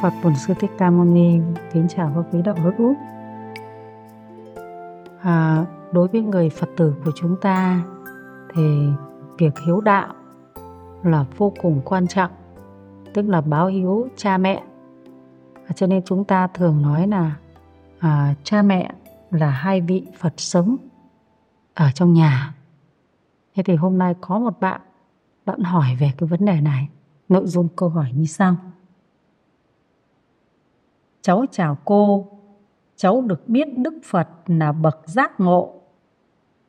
Phật Bổn Sư Thích Ca Mâu Ni kính chào các quý đạo hữu. À, đối với người Phật tử của chúng ta thì việc hiếu đạo là vô cùng quan trọng, tức là báo hiếu cha mẹ. À, cho nên chúng ta thường nói là à, cha mẹ là hai vị Phật sống ở trong nhà. Thế thì hôm nay có một bạn bạn hỏi về cái vấn đề này. Nội dung câu hỏi như sau. Cháu chào cô, cháu được biết Đức Phật là bậc giác ngộ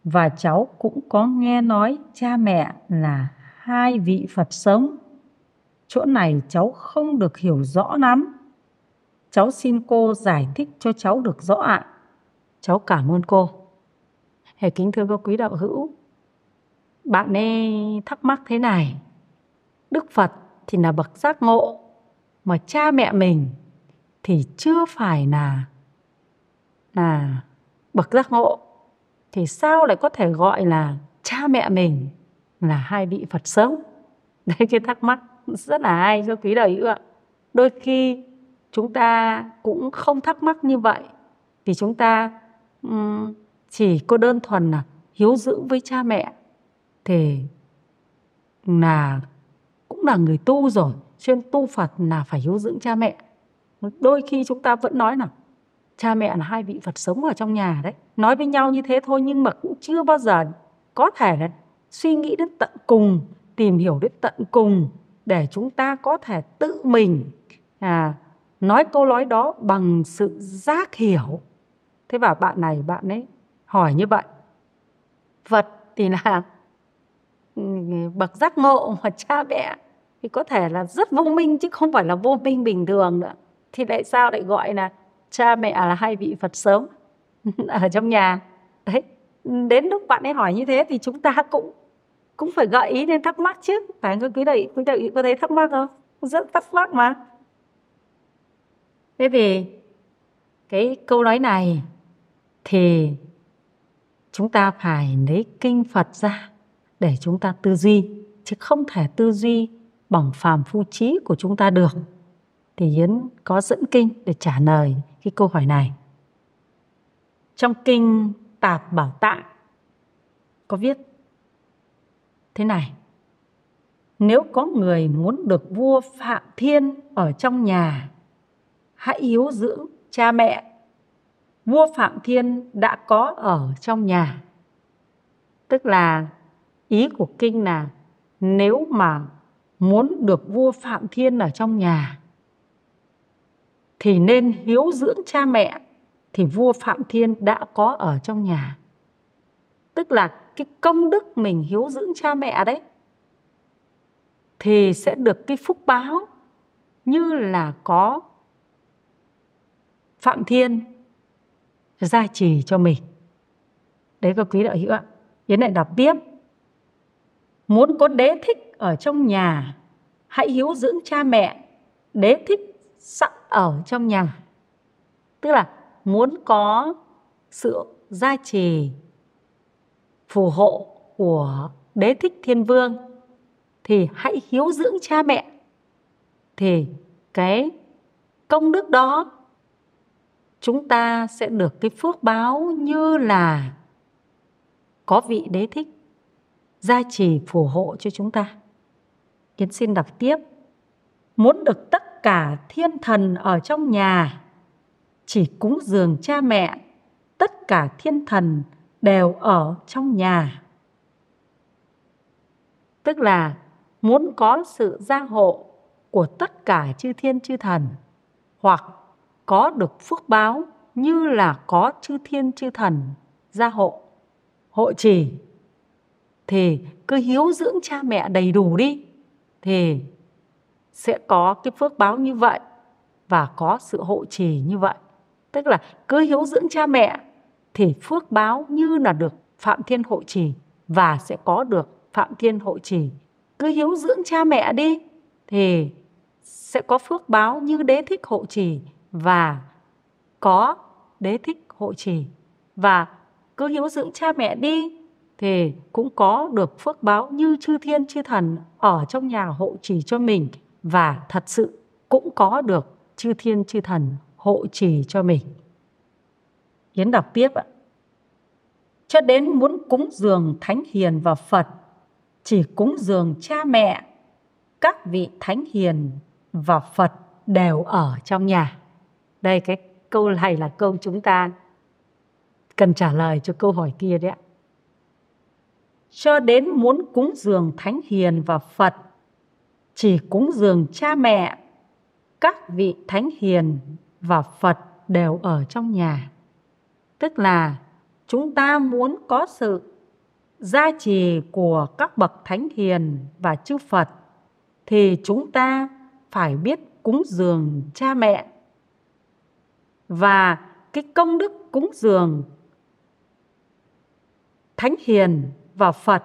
và cháu cũng có nghe nói cha mẹ là hai vị Phật sống. Chỗ này cháu không được hiểu rõ lắm. Cháu xin cô giải thích cho cháu được rõ ạ. Cháu cảm ơn cô. Hề kính thưa các quý đạo hữu, bạn ấy thắc mắc thế này. Đức Phật thì là bậc giác ngộ, mà cha mẹ mình thì chưa phải là là bậc giác ngộ thì sao lại có thể gọi là cha mẹ mình là hai vị Phật sống? Đấy cái thắc mắc rất là hay cho quý đời ạ. Đôi khi chúng ta cũng không thắc mắc như vậy vì chúng ta um, chỉ có đơn thuần là hiếu dưỡng với cha mẹ thì là cũng là người tu rồi cho tu Phật là phải hiếu dưỡng cha mẹ đôi khi chúng ta vẫn nói là cha mẹ là hai vị Phật sống ở trong nhà đấy. Nói với nhau như thế thôi nhưng mà cũng chưa bao giờ có thể là suy nghĩ đến tận cùng tìm hiểu đến tận cùng để chúng ta có thể tự mình à, nói câu nói đó bằng sự giác hiểu. Thế và bạn này bạn ấy hỏi như vậy. Phật thì là ừ, bậc giác ngộ mà cha mẹ thì có thể là rất vô minh chứ không phải là vô minh bình thường nữa thì tại sao lại gọi là cha mẹ là hai vị Phật sớm? Ở trong nhà. Đấy, đến lúc bạn ấy hỏi như thế thì chúng ta cũng cũng phải gợi ý nên thắc mắc chứ. Phải không? Quý vị quý vị có thấy thắc mắc không? Rất thắc mắc mà. Thế thì cái câu nói này thì chúng ta phải lấy kinh Phật ra để chúng ta tư duy, chứ không thể tư duy bằng phàm phu trí của chúng ta được thì Yến có dẫn kinh để trả lời cái câu hỏi này. Trong kinh Tạp Bảo Tạng có viết thế này. Nếu có người muốn được vua Phạm Thiên ở trong nhà, hãy hiếu dưỡng cha mẹ. Vua Phạm Thiên đã có ở trong nhà. Tức là ý của kinh là nếu mà muốn được vua Phạm Thiên ở trong nhà thì nên hiếu dưỡng cha mẹ thì vua Phạm Thiên đã có ở trong nhà. Tức là cái công đức mình hiếu dưỡng cha mẹ đấy thì sẽ được cái phúc báo như là có Phạm Thiên gia trì cho mình. Đấy các quý đạo hữu ạ. Yến lại đọc tiếp. Muốn có đế thích ở trong nhà, hãy hiếu dưỡng cha mẹ. Đế thích sẵn ở trong nhà. Tức là muốn có sự gia trì, phù hộ của đế thích thiên vương thì hãy hiếu dưỡng cha mẹ. Thì cái công đức đó chúng ta sẽ được cái phước báo như là có vị đế thích gia trì phù hộ cho chúng ta. Kiến xin đọc tiếp. Muốn được tất cả thiên thần ở trong nhà. Chỉ cúng dường cha mẹ, tất cả thiên thần đều ở trong nhà. Tức là muốn có sự gia hộ của tất cả chư thiên chư thần, hoặc có được phước báo như là có chư thiên chư thần gia hộ hộ trì, thì cứ hiếu dưỡng cha mẹ đầy đủ đi, thì sẽ có cái phước báo như vậy và có sự hộ trì như vậy. Tức là cứ hiếu dưỡng cha mẹ thì phước báo như là được phạm thiên hộ trì và sẽ có được phạm thiên hộ trì. Cứ hiếu dưỡng cha mẹ đi thì sẽ có phước báo như đế thích hộ trì và có đế thích hộ trì. Và cứ hiếu dưỡng cha mẹ đi thì cũng có được phước báo như chư thiên, chư thần ở trong nhà hộ trì cho mình và thật sự cũng có được chư thiên chư thần hộ trì cho mình. Yến đọc tiếp ạ. Cho đến muốn cúng dường Thánh Hiền và Phật, chỉ cúng dường cha mẹ, các vị Thánh Hiền và Phật đều ở trong nhà. Đây cái câu này là câu chúng ta cần trả lời cho câu hỏi kia đấy ạ. Cho đến muốn cúng dường Thánh Hiền và Phật, chỉ cúng dường cha mẹ, các vị Thánh Hiền và Phật đều ở trong nhà. Tức là chúng ta muốn có sự gia trì của các bậc Thánh Hiền và chư Phật thì chúng ta phải biết cúng dường cha mẹ và cái công đức cúng dường thánh hiền và phật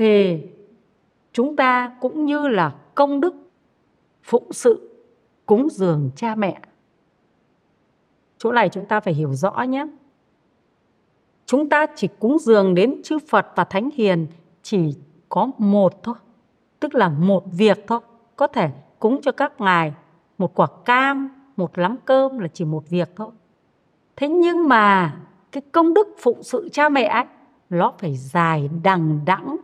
thì chúng ta cũng như là công đức phụng sự cúng dường cha mẹ. Chỗ này chúng ta phải hiểu rõ nhé. Chúng ta chỉ cúng dường đến chư phật và thánh hiền chỉ có một thôi tức là một việc thôi. Có thể cúng cho các ngài một quả cam một lắm cơm là chỉ một việc thôi. Thế nhưng mà cái công đức phụng sự cha mẹ ấy, nó phải dài đằng đẵng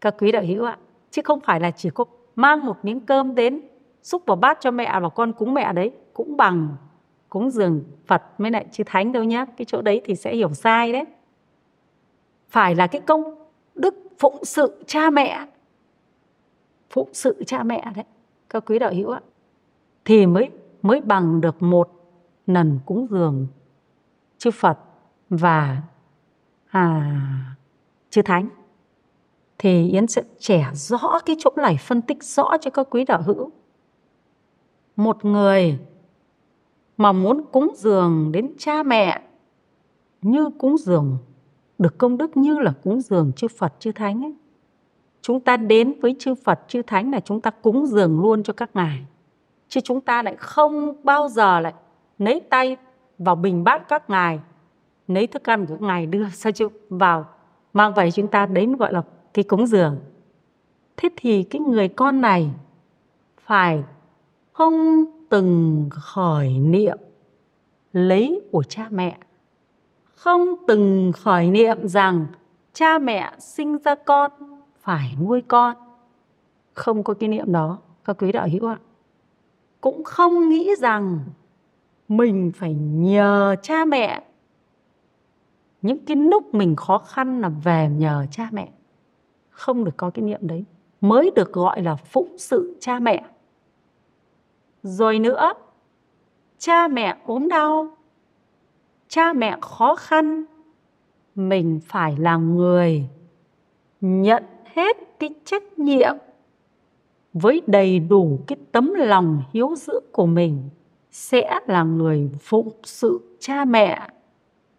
các quý đạo hữu ạ chứ không phải là chỉ có mang một miếng cơm đến xúc vào bát cho mẹ và con cúng mẹ đấy cũng bằng cúng dường Phật mới lại chư thánh đâu nhé, cái chỗ đấy thì sẽ hiểu sai đấy. Phải là cái công đức phụng sự cha mẹ phụng sự cha mẹ đấy. Các quý đạo hữu ạ thì mới mới bằng được một lần cúng dường chư Phật và à, chư Thánh thì Yến sẽ trẻ rõ cái chỗ này phân tích rõ cho các quý đạo hữu một người mà muốn cúng dường đến cha mẹ như cúng dường được công đức như là cúng dường chư Phật chư Thánh ấy. Chúng ta đến với chư Phật chư Thánh là chúng ta cúng dường luôn cho các ngài. Chứ chúng ta lại không bao giờ lại lấy tay vào bình bát các ngài, lấy thức ăn của các ngài đưa sao chứ vào mang về chúng ta đấy gọi là cái cúng dường. Thế thì cái người con này phải không từng khỏi niệm lấy của cha mẹ, không từng khỏi niệm rằng cha mẹ sinh ra con phải nuôi con. Không có cái niệm đó, các quý đạo hữu ạ. Cũng không nghĩ rằng mình phải nhờ cha mẹ. Những cái lúc mình khó khăn là về nhờ cha mẹ không được có cái niệm đấy, mới được gọi là phụng sự cha mẹ. Rồi nữa, cha mẹ ốm đau, cha mẹ khó khăn, mình phải là người nhận hết cái trách nhiệm với đầy đủ cái tấm lòng hiếu dưỡng của mình sẽ là người phụng sự cha mẹ,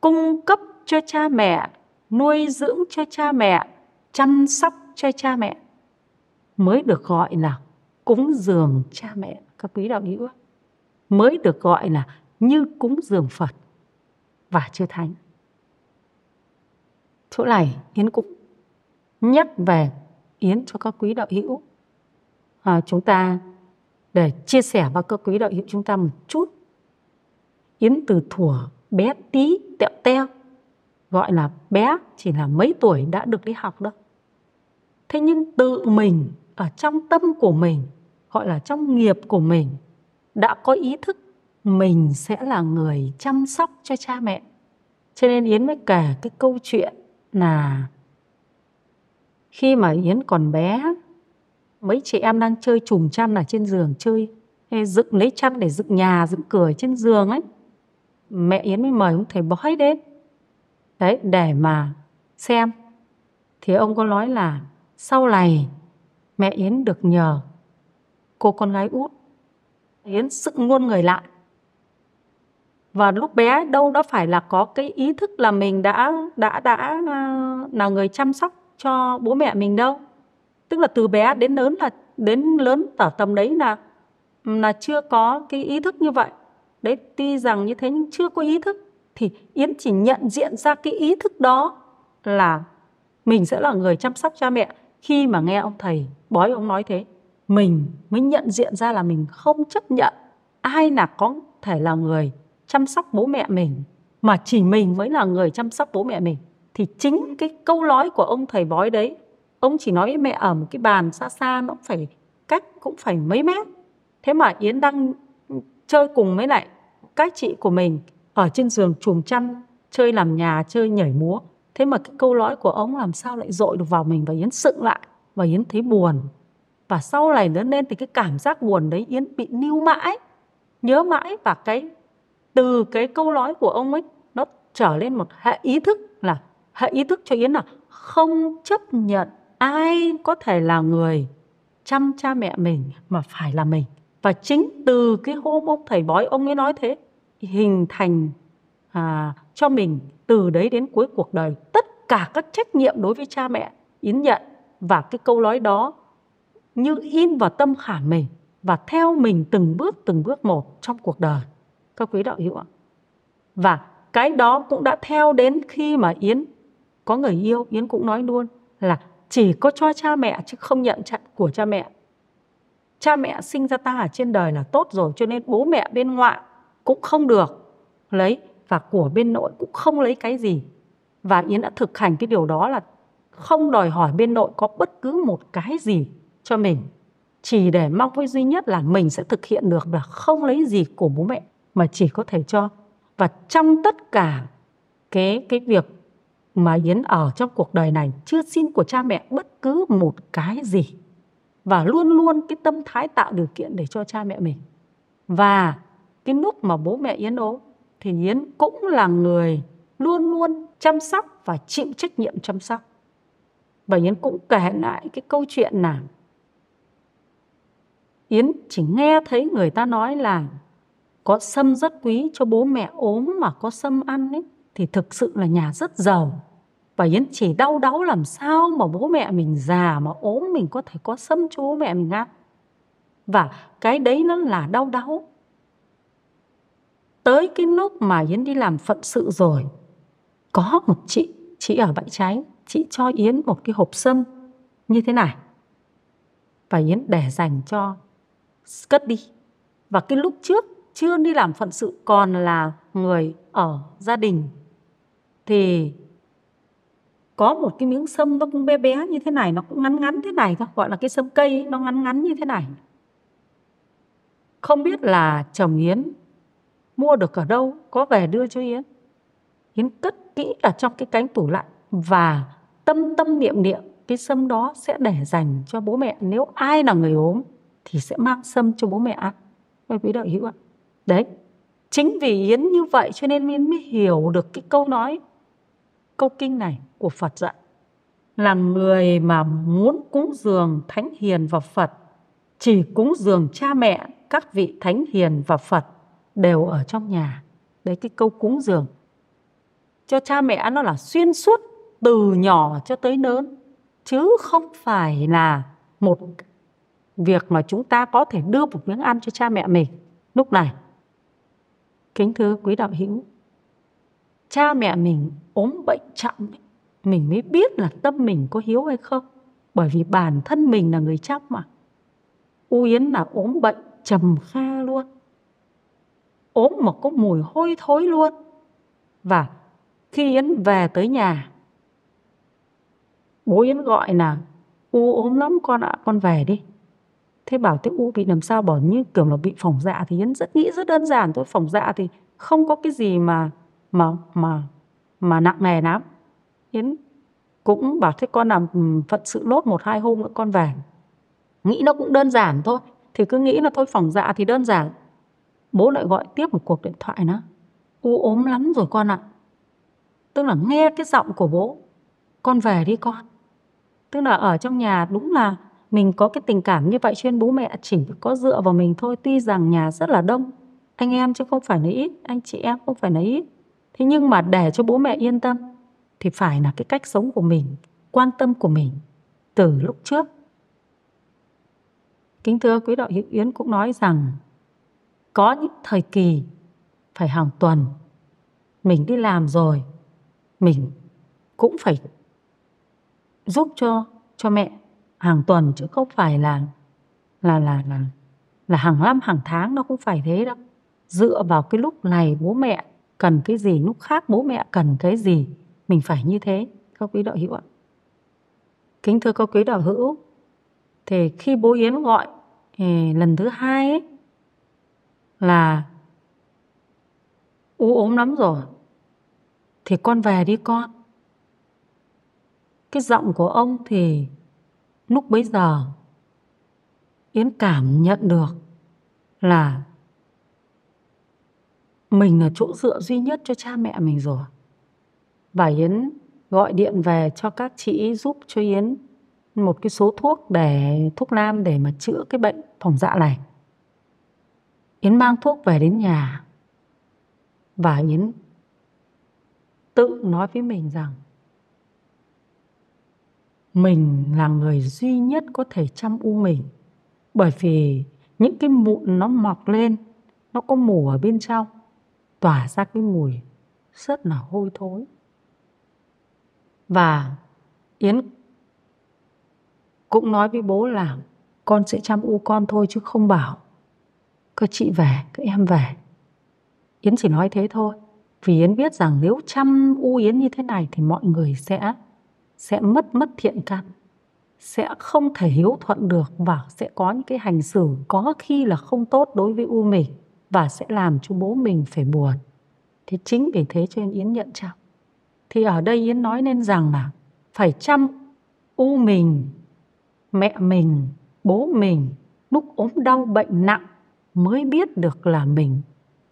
cung cấp cho cha mẹ, nuôi dưỡng cho cha mẹ chăm sóc cho cha mẹ mới được gọi là cúng dường cha mẹ các quý đạo hữu mới được gọi là như cúng dường Phật và chư thánh. Chỗ này Yến cũng nhắc về Yến cho các quý đạo hữu. À, chúng ta để chia sẻ với các quý đạo hữu chúng ta một chút. Yến từ thuở bé tí tẹo teo gọi là bé chỉ là mấy tuổi đã được đi học đâu. Thế nhưng tự mình, ở trong tâm của mình, gọi là trong nghiệp của mình, đã có ý thức mình sẽ là người chăm sóc cho cha mẹ. Cho nên yến mới kể cái câu chuyện là khi mà yến còn bé, mấy chị em đang chơi chùm chăn ở trên giường chơi, hay dựng lấy chăn để dựng nhà, dựng cửa trên giường ấy, mẹ yến mới mời ông thầy bói đến. Đấy, để mà xem. Thì ông có nói là sau này, mẹ yến được nhờ cô con gái út. Yến sững luôn người lại. Và lúc bé đâu đó phải là có cái ý thức là mình đã đã đã à, là người chăm sóc cho bố mẹ mình đâu. Tức là từ bé đến lớn là, đến lớn ở tầm đấy là là chưa có cái ý thức như vậy. Đấy, tuy rằng như thế nhưng chưa có ý thức. Thì yến chỉ nhận diện ra cái ý thức đó là mình sẽ là người chăm sóc cha mẹ khi mà nghe ông thầy bói, ông nói thế, mình mới nhận diện ra là mình không chấp nhận ai là có thể là người chăm sóc bố mẹ mình, mà chỉ mình mới là người chăm sóc bố mẹ mình. Thì chính cái câu nói của ông thầy bói đấy, ông chỉ nói với mẹ ở một cái bàn xa xa, nó cũng phải cách cũng phải mấy mét. Thế mà yến đang chơi cùng với lại các chị của mình ở trên giường chùm chăn, chơi làm nhà, chơi nhảy múa thế mà cái câu nói của ông làm sao lại dội được vào mình và yến sựng lại? Và yến thấy buồn. Và sau này lớn lên thì cái cảm giác buồn đấy yến bị níu mãi nhớ mãi. Và cái từ cái câu nói của ông ấy nó trở lên một hệ ý thức là hệ ý thức cho yến là không chấp nhận ai có thể là người chăm cha mẹ mình mà phải là mình. Và chính từ cái hôm ông thầy bói ông ấy nói thế hình thành à, cho mình từ đấy đến cuối cuộc đời. Tất cả các trách nhiệm đối với cha mẹ, yến nhận, và cái câu nói đó như in vào tâm khảm mình và theo mình từng bước từng bước một trong cuộc đời. Các quý đạo hữu ạ. Và cái đó cũng đã theo đến khi mà yến có người yêu. Yến cũng nói luôn là chỉ có cho cha mẹ chứ không nhận chặn của cha mẹ. Cha mẹ sinh ra ta ở trên đời là tốt rồi, cho nên bố mẹ bên ngoại cũng không được. Lấy và của bên nội cũng không lấy cái gì. Và yến đã thực hành cái điều đó là không đòi hỏi bên nội có bất cứ một cái gì cho mình. Chỉ để mong với duy nhất là mình sẽ thực hiện được là không lấy gì của bố mẹ, mà chỉ có thể cho. Và trong tất cả cái cái việc mà Yến ở trong cuộc đời này, chưa xin của cha mẹ bất cứ một cái gì. Và luôn luôn cái tâm thái tạo điều kiện để cho cha mẹ mình. Và cái lúc mà bố mẹ Yến ốm thì Yến cũng là người luôn luôn chăm sóc và chịu trách nhiệm chăm sóc. Và Yến cũng kể lại cái câu chuyện là Yến chỉ nghe thấy người ta nói là có sâm rất quý cho bố mẹ ốm mà có sâm ăn ấy, thì thực sự là nhà rất giàu. Và Yến chỉ đau đáu làm sao mà bố mẹ mình già mà ốm mình có thể có sâm cho bố mẹ mình ăn. Và cái đấy nó là đau đáu tới cái lúc mà Yến đi làm phận sự rồi, có một chị chị ở bãi cháy, chị cho Yến một cái hộp sâm như thế này. Và Yến để dành cho cất đi. Và cái lúc trước chưa đi làm phận sự còn là người ở gia đình, thì có một cái miếng sâm nó cũng bé bé như thế này, nó cũng ngắn ngắn thế này thôi, gọi là cái sâm cây nó ngắn ngắn như thế này. Không biết là chồng Yến mua được ở đâu, có về đưa cho Yến. Yến cất kỹ ở trong cái cánh tủ lạnh và tâm tâm niệm niệm, cái sâm đó sẽ để dành cho bố mẹ. Nếu ai là người ốm thì sẽ mang sâm cho bố mẹ ăn. Quý đạo hữu ạ. Đấy, chính vì yến như vậy cho nên yến mới hiểu được cái câu nói, câu kinh này của phật dạy. Là người mà muốn cúng dường thánh hiền và phật, chỉ cúng dường cha mẹ các vị thánh hiền và phật đều ở trong nhà. Đấy, cái câu cúng dường. Cho cha mẹ nó là xuyên suốt từ nhỏ cho tới lớn. Chứ không phải là một việc mà chúng ta có thể đưa một miếng ăn cho cha mẹ mình. Lúc này, kính thưa quý đạo hữu, cha mẹ mình ốm bệnh trọng mình mới biết là tâm mình có hiếu hay không. Bởi vì bản thân mình là người chăm mà. U yến là ốm bệnh trầm kha luôn ốm mà có mùi hôi thối luôn. Và khi yến về tới nhà, bố yến gọi là, u ốm lắm con ạ, con về đi. Thế bảo thế u bị làm sao bảo như kiểu là bị phỏng dạ thì yến rất nghĩ rất đơn giản thôi, phỏng dạ thì không có cái gì mà mà mà mà nặng nề lắm. Yến cũng bảo thế con làm ừ, phận sự lốt một hai hôm nữa con về. Nghĩ nó cũng đơn giản thôi, thì cứ nghĩ là thôi phỏng dạ thì đơn giản bố lại gọi tiếp một cuộc điện thoại nữa. U ốm lắm rồi con ạ. Tức là nghe cái giọng của bố, con về đi con. Tức là ở trong nhà đúng là mình có cái tình cảm như vậy cho nên bố mẹ chỉ có dựa vào mình thôi. Tuy rằng nhà rất là đông, anh em chứ không phải là ít, anh chị em không phải là ít. Thế nhưng mà để cho bố mẹ yên tâm thì phải là cái cách sống của mình, quan tâm của mình từ lúc trước. Kính thưa quý đạo hữu yến cũng nói rằng có những thời kỳ phải hàng tuần. Mình đi làm rồi mình cũng phải giúp cho cho mẹ hàng tuần chứ không phải là là là là là hàng năm hàng tháng nó cũng phải thế đâu. Dựa vào cái lúc này bố mẹ cần cái gì lúc khác bố mẹ cần cái gì mình phải như thế các quý đạo hữu ạ. Kính thưa các quý đạo hữu thì khi bố yến gọi thì lần thứ hai ấy, là, u ốm lắm rồi, thì con về đi con cái giọng của ông thì lúc bấy giờ Yến cảm nhận được là mình là chỗ dựa duy nhất cho cha mẹ mình rồi. Và Yến gọi điện về cho các chị giúp cho Yến một cái số thuốc để, thuốc nam để mà chữa cái bệnh phòng dạ này. Yến mang thuốc về đến nhà. Và Yến tự nói với mình rằng, mình là người duy nhất có thể chăm u mình. Bởi vì những cái mụn nó mọc lên, nó có mù ở bên trong, tỏa ra cái mùi rất là hôi thối. Và yến cũng nói với bố là con sẽ chăm u con thôi chứ không bảo các chị về các em về yến chỉ nói thế thôi vì yến biết rằng nếu chăm u yến như thế này thì mọi người sẽ sẽ mất mất thiện căn sẽ không thể hiếu thuận được và sẽ có những cái hành xử có khi là không tốt đối với u mình và sẽ làm cho bố mình phải buồn. Thế chính vì thế cho nên Yến nhận chăm. Thì ở đây Yến nói nên rằng là phải chăm u mình, mẹ mình, bố mình lúc ốm đau bệnh nặng mới biết được là mình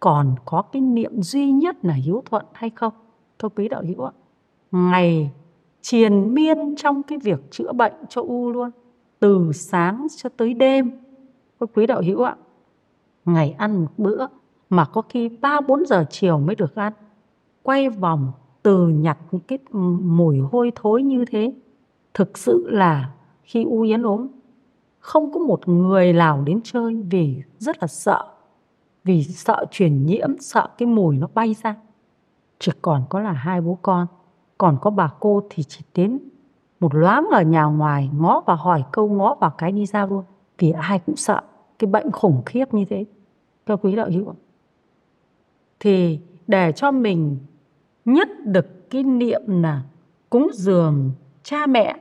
còn có cái niệm duy nhất là hiếu thuận hay không. Thưa quý đạo hữu ạ, ngày triền miên trong cái việc chữa bệnh cho u luôn từ sáng cho tới đêm thưa quý đạo hữu ạ ngày ăn một bữa mà có khi ba bốn giờ chiều mới được ăn quay vòng từ nhặt những cái mùi hôi thối như thế thực sự là khi u yến ốm không có một người nào đến chơi vì rất là sợ vì sợ truyền nhiễm, sợ cái mùi nó bay ra chỉ còn có là hai bố con còn có bà cô thì chỉ đến một loáng ở nhà ngoài, ngó và hỏi câu, ngó vào cái đi ra luôn. Vì ai cũng sợ cái bệnh khủng khiếp như thế. Các quý đạo hữu. Thì để cho mình nhất được cái niệm là cúng dường cha mẹ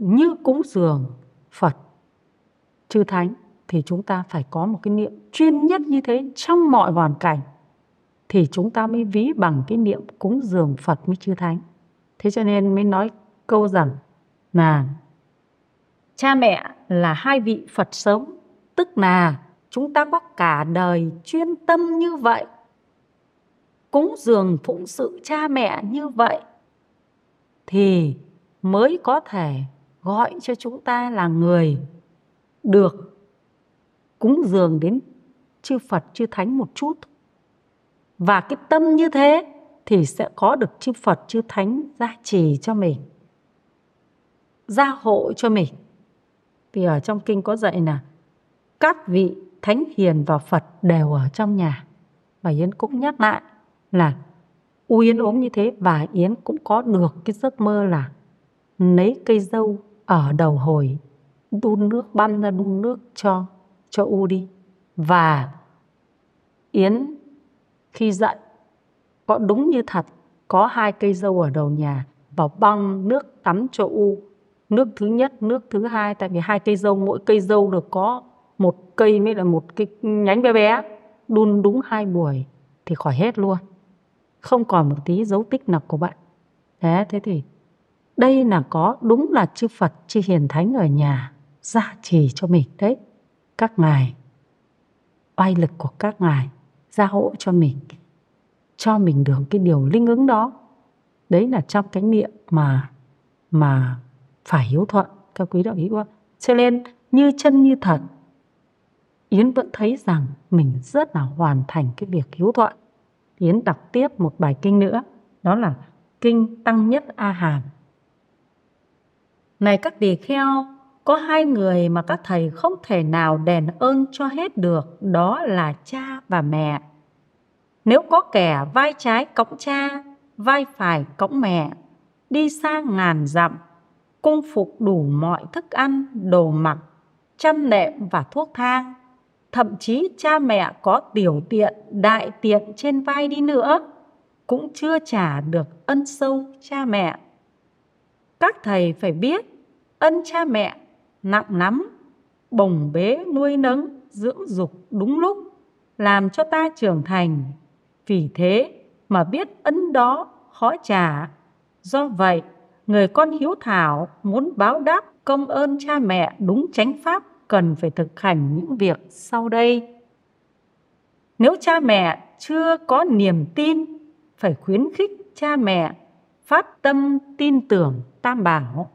như cúng dường Phật chư Thánh thì chúng ta phải có một cái niệm chuyên nhất như thế trong mọi hoàn cảnh thì chúng ta mới ví bằng cái niệm cúng dường Phật với chư Thánh. Thế cho nên mới nói câu rằng là cha mẹ là hai vị Phật sống, tức là chúng ta có cả đời chuyên tâm như vậy, cúng dường phụng sự cha mẹ như vậy thì mới có thể gọi cho chúng ta là người được cúng dường đến chư Phật, chư Thánh một chút và cái tâm như thế thì sẽ có được chư Phật, chư Thánh gia trì cho mình. Gia hộ cho mình. Vì ở trong kinh có dạy là các vị Thánh Hiền và Phật đều ở trong nhà. Và Yến cũng nhắc lại là U Yến ốm như thế và Yến cũng có được cái giấc mơ là lấy cây dâu ở đầu hồi, đun nước, băm ra đun nước cho cho U đi. Và Yến khi dậy, có đúng như thật, có hai cây dâu ở đầu nhà và băng nước tắm cho u. Nước thứ nhất, nước thứ hai, tại vì hai cây dâu, mỗi cây dâu được có một cây mới là một cái nhánh bé bé. Đun đúng hai buổi thì khỏi hết luôn. Không còn một tí dấu tích nào của bạn. Thế thế thì đây là có, đúng là chư Phật, chư hiền thánh ở nhà, gia trì cho mình đấy. Các ngài, oai lực của các ngài, gia hộ cho mình cho mình được cái điều linh ứng đó. Đấy là trong cái niệm mà mà phải hiếu thuận các quý đạo hữu cho nên, như chân như thật Yến vẫn thấy rằng mình rất là hoàn thành cái việc hiếu thuận. Yến đọc tiếp một bài kinh nữa, đó là kinh Tăng Nhất A Hàm này các tỳ kheo có hai người mà các thầy không thể nào đền ơn cho hết được đó là cha và mẹ nếu có kẻ vai trái cõng cha vai phải cõng mẹ đi xa ngàn dặm cung phục đủ mọi thức ăn đồ mặc chăn nệm và thuốc thang. Thậm chí cha mẹ có tiểu tiện, đại tiện trên vai đi nữa, cũng chưa trả được ân sâu cha mẹ. Các thầy phải biết, ân cha mẹ nặng lắm, bồng bế nuôi nấng, dưỡng dục đúng lúc, làm cho ta trưởng thành. Vì thế mà biết ân đó khó trả. Do vậy, người con hiếu thảo muốn báo đáp công ơn cha mẹ đúng chánh pháp cần phải thực hành những việc sau đây. Nếu cha mẹ chưa có niềm tin, phải khuyến khích cha mẹ phát tâm tin tưởng tam bảo.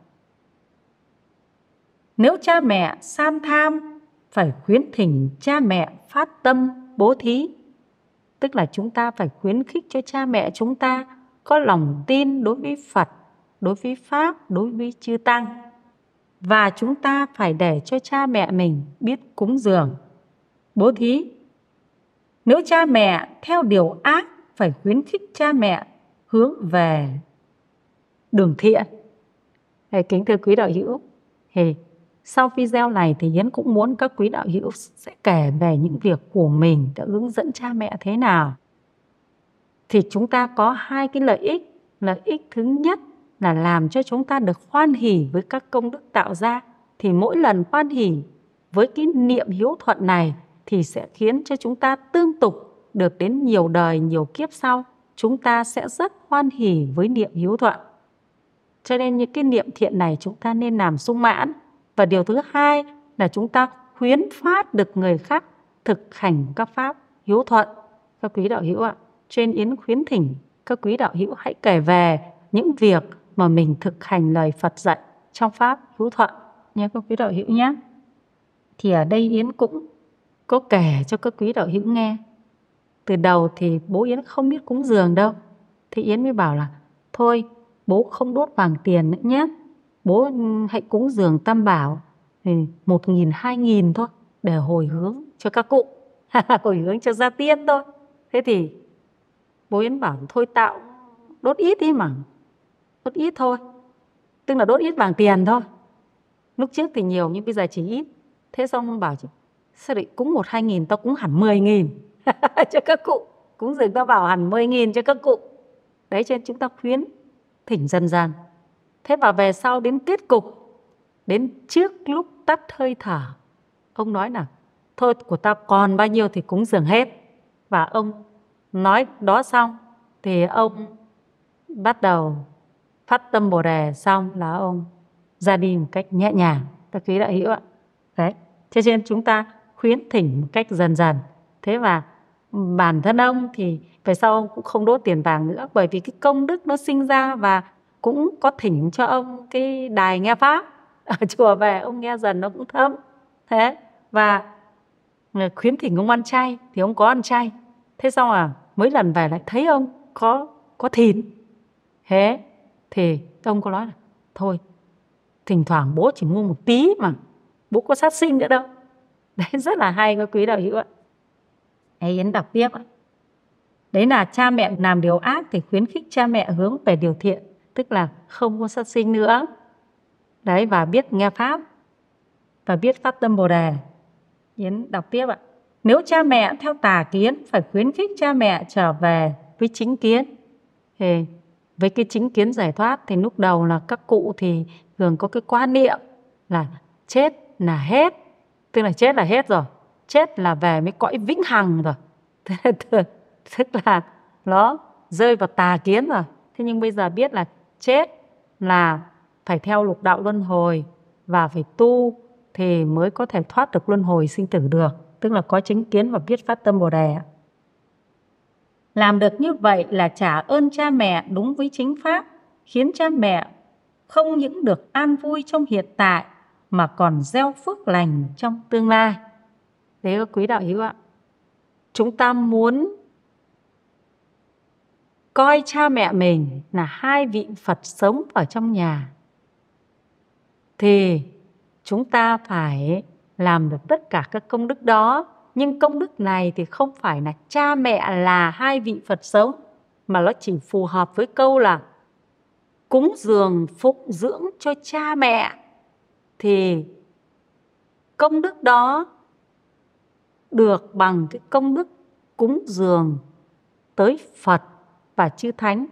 Nếu cha mẹ san tham, phải khuyến thỉnh cha mẹ phát tâm bố thí. Tức là chúng ta phải khuyến khích cho cha mẹ chúng ta có lòng tin đối với Phật, đối với Pháp, đối với chư Tăng. Và chúng ta phải để cho cha mẹ mình biết cúng dường bố thí. Nếu cha mẹ theo điều ác phải khuyến khích cha mẹ hướng về đường thiện. Hey, kính thưa quý đạo hữu thì sau video này thì Yến cũng muốn các quý đạo hữu sẽ kể về những việc của mình đã hướng dẫn cha mẹ thế nào. Thì chúng ta có hai cái lợi ích. Lợi ích thứ nhất là làm cho chúng ta được hoan hỷ với các công đức tạo ra. Thì mỗi lần hoan hỷ với cái niệm hiếu thuận này thì sẽ khiến cho chúng ta tương tục được đến nhiều đời, nhiều kiếp sau. Chúng ta sẽ rất hoan hỷ với niệm hiếu thuận. Cho nên những cái niệm thiện này chúng ta nên làm sung mãn và điều thứ hai là chúng ta khuyến phát được người khác thực hành các pháp hiếu thuận các quý đạo hữu ạ, trên yến khuyến thỉnh, các quý đạo hữu hãy kể về những việc mà mình thực hành lời Phật dạy trong Pháp hữu thuận nha các quý đạo hữu nhé. Thì ở đây Yến cũng có kể cho các quý đạo hữu nghe. Từ đầu thì bố Yến không biết cúng dường đâu. Thì Yến mới bảo là, thôi, bố không đốt vàng tiền nữa nhé. Bố ừ, hãy cúng dường tam bảo thì một nghìn, hai nghìn thôi để hồi hướng cho các cụ. hồi hướng cho gia tiên thôi. Thế thì bố Yến bảo thôi tạo đốt ít đi mà đốt ít thôi tức là đốt ít bằng tiền thôi lúc trước thì nhiều nhưng bây giờ chỉ ít thế xong ông bảo chị sao lại cúng một hai nghìn tao cúng hẳn mười nghìn cho các cụ cúng dường tao bảo hẳn mười nghìn cho các cụ đấy cho nên chúng ta khuyến thỉnh dần dần thế và về sau đến kết cục, đến trước lúc tắt hơi thở, ông nói là, thôi, của ta còn bao nhiêu thì cúng dường hết. Và ông nói, đó xong. Thì ông bắt đầu phát tâm bồ đề, xong là ông ra đi một cách nhẹ nhàng. Các quý đạo hữu ạ. Đấy. Cho nên chúng ta khuyến thỉnh một cách dần dần. Thế và bản thân ông thì về sau ông cũng không đốt tiền vàng nữa, bởi vì cái công đức nó sinh ra và cũng có thỉnh cho ông cái đài nghe pháp. Ở chùa về, ông nghe dần nó cũng thấm thế, và khuyến thỉnh ông ăn chay thì ông có ăn chay. Thế xong à mấy lần về lại thấy ông có có thìn. Thế thì ông có nói là, thôi, thỉnh thoảng bố chỉ mua một tí mà, bố có sát sinh nữa đâu. Đấy, rất là hay các quý đạo hữu ạ. Ấy yến đọc tiếp ạ. Đấy là cha mẹ làm điều ác thì khuyến khích cha mẹ hướng về điều thiện tức là không có sát sinh nữa. Đấy, và biết nghe pháp, và biết phát tâm bồ đề. Yến đọc tiếp ạ. Nếu cha mẹ theo tà kiến, phải khuyến khích cha mẹ trở về với chính kiến. Thì với cái chính kiến giải thoát thì lúc đầu là các cụ thì thường có cái quan niệm là chết là hết. Tức là chết là hết rồi. Chết là về mới cõi vĩnh hằng rồi. Tức là nó rơi vào tà kiến rồi. Thế nhưng bây giờ biết là chết là phải theo lục đạo luân hồi và phải tu thì mới có thể thoát được luân hồi sinh tử được tức là có chính kiến và biết phát tâm bồ đề làm được như vậy là trả ơn cha mẹ đúng với chính pháp, khiến cha mẹ không những được an vui trong hiện tại mà còn gieo phước lành trong tương lai. Đấy các quý đạo hữu ạ. Chúng ta muốn coi cha mẹ mình là hai vị Phật sống ở trong nhà, thì chúng ta phải làm được tất cả các công đức đó. Nhưng công đức này thì không phải là cha mẹ là hai vị Phật sống, mà nó chỉ phù hợp với câu là cúng dường phụng dưỡng cho cha mẹ. Thì công đức đó được bằng cái công đức cúng dường tới Phật và chư thánh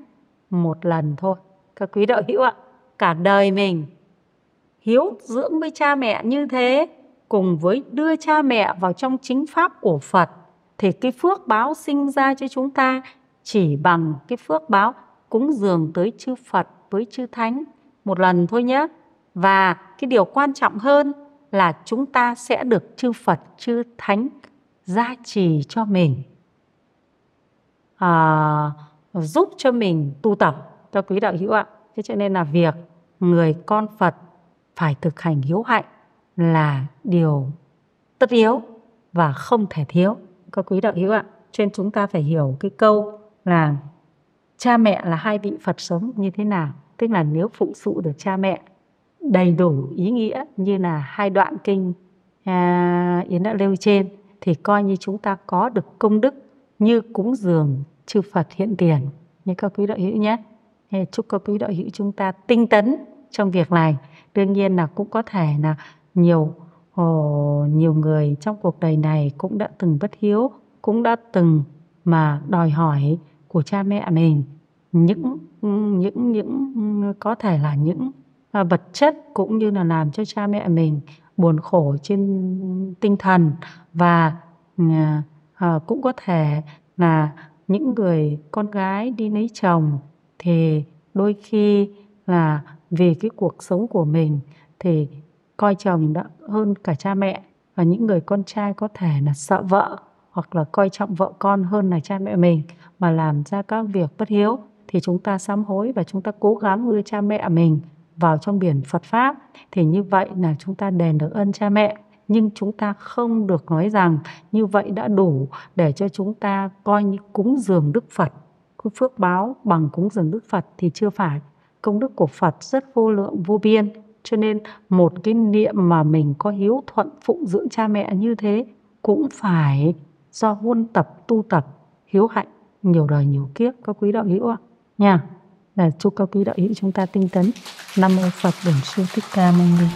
một lần thôi các quý đạo hữu ạ cả đời mình hiếu dưỡng với cha mẹ như thế cùng với đưa cha mẹ vào trong chính pháp của Phật thì cái phước báo sinh ra cho chúng ta chỉ bằng cái phước báo cúng dường tới chư Phật với chư Thánh một lần thôi nhé. Và cái điều quan trọng hơn là chúng ta sẽ được chư Phật, chư Thánh gia trì cho mình, à, giúp cho mình tu tập cho quý đạo hữu ạ. Thế cho nên là việc người con Phật phải thực hành hiếu hạnh là điều tất yếu và không thể thiếu các quý đạo hữu ạ. Cho nên chúng ta phải hiểu cái câu là cha mẹ là hai vị Phật sống như thế nào. Tức là nếu phụng sự được cha mẹ đầy đủ ý nghĩa như là hai đoạn kinh à, Yến đã nêu trên thì coi như chúng ta có được công đức như cúng dường chư Phật hiện tiền như các quý đạo hữu nhé. Chúc các quý đạo hữu chúng ta tinh tấn trong việc này. Đương nhiên là cũng có thể là nhiều oh, nhiều người trong cuộc đời này cũng đã từng bất hiếu, cũng đã từng mà đòi hỏi của cha mẹ mình những những những có thể là những à, vật chất cũng như là làm cho cha mẹ mình buồn khổ trên tinh thần và uh, cũng có thể là những người con gái đi lấy chồng thì đôi khi là vì cái cuộc sống của mình thì coi chồng đã hơn cả cha mẹ và những người con trai có thể là sợ vợ hoặc là coi trọng vợ con hơn là cha mẹ mình mà làm ra các việc bất hiếu thì chúng ta sám hối và chúng ta cố gắng đưa cha mẹ mình vào trong biển Phật Pháp. Thì như vậy là chúng ta đền được ơn cha mẹ. Nhưng chúng ta không được nói rằng như vậy đã đủ để cho chúng ta coi như cúng dường Đức Phật. Phước báo bằng cúng dường Đức Phật thì chưa phải. Công đức của Phật rất vô lượng, vô biên. Cho nên một cái niệm mà mình có hiếu thuận phụng dưỡng cha mẹ như thế cũng phải do huân tập, tu tập, hiếu hạnh, nhiều đời nhiều kiếp. Các quý đạo hữu ạ. Nha. Là chúc các quý đạo hữu chúng ta tinh tấn. Nam mô phật bổn sư thích ca mâu ni.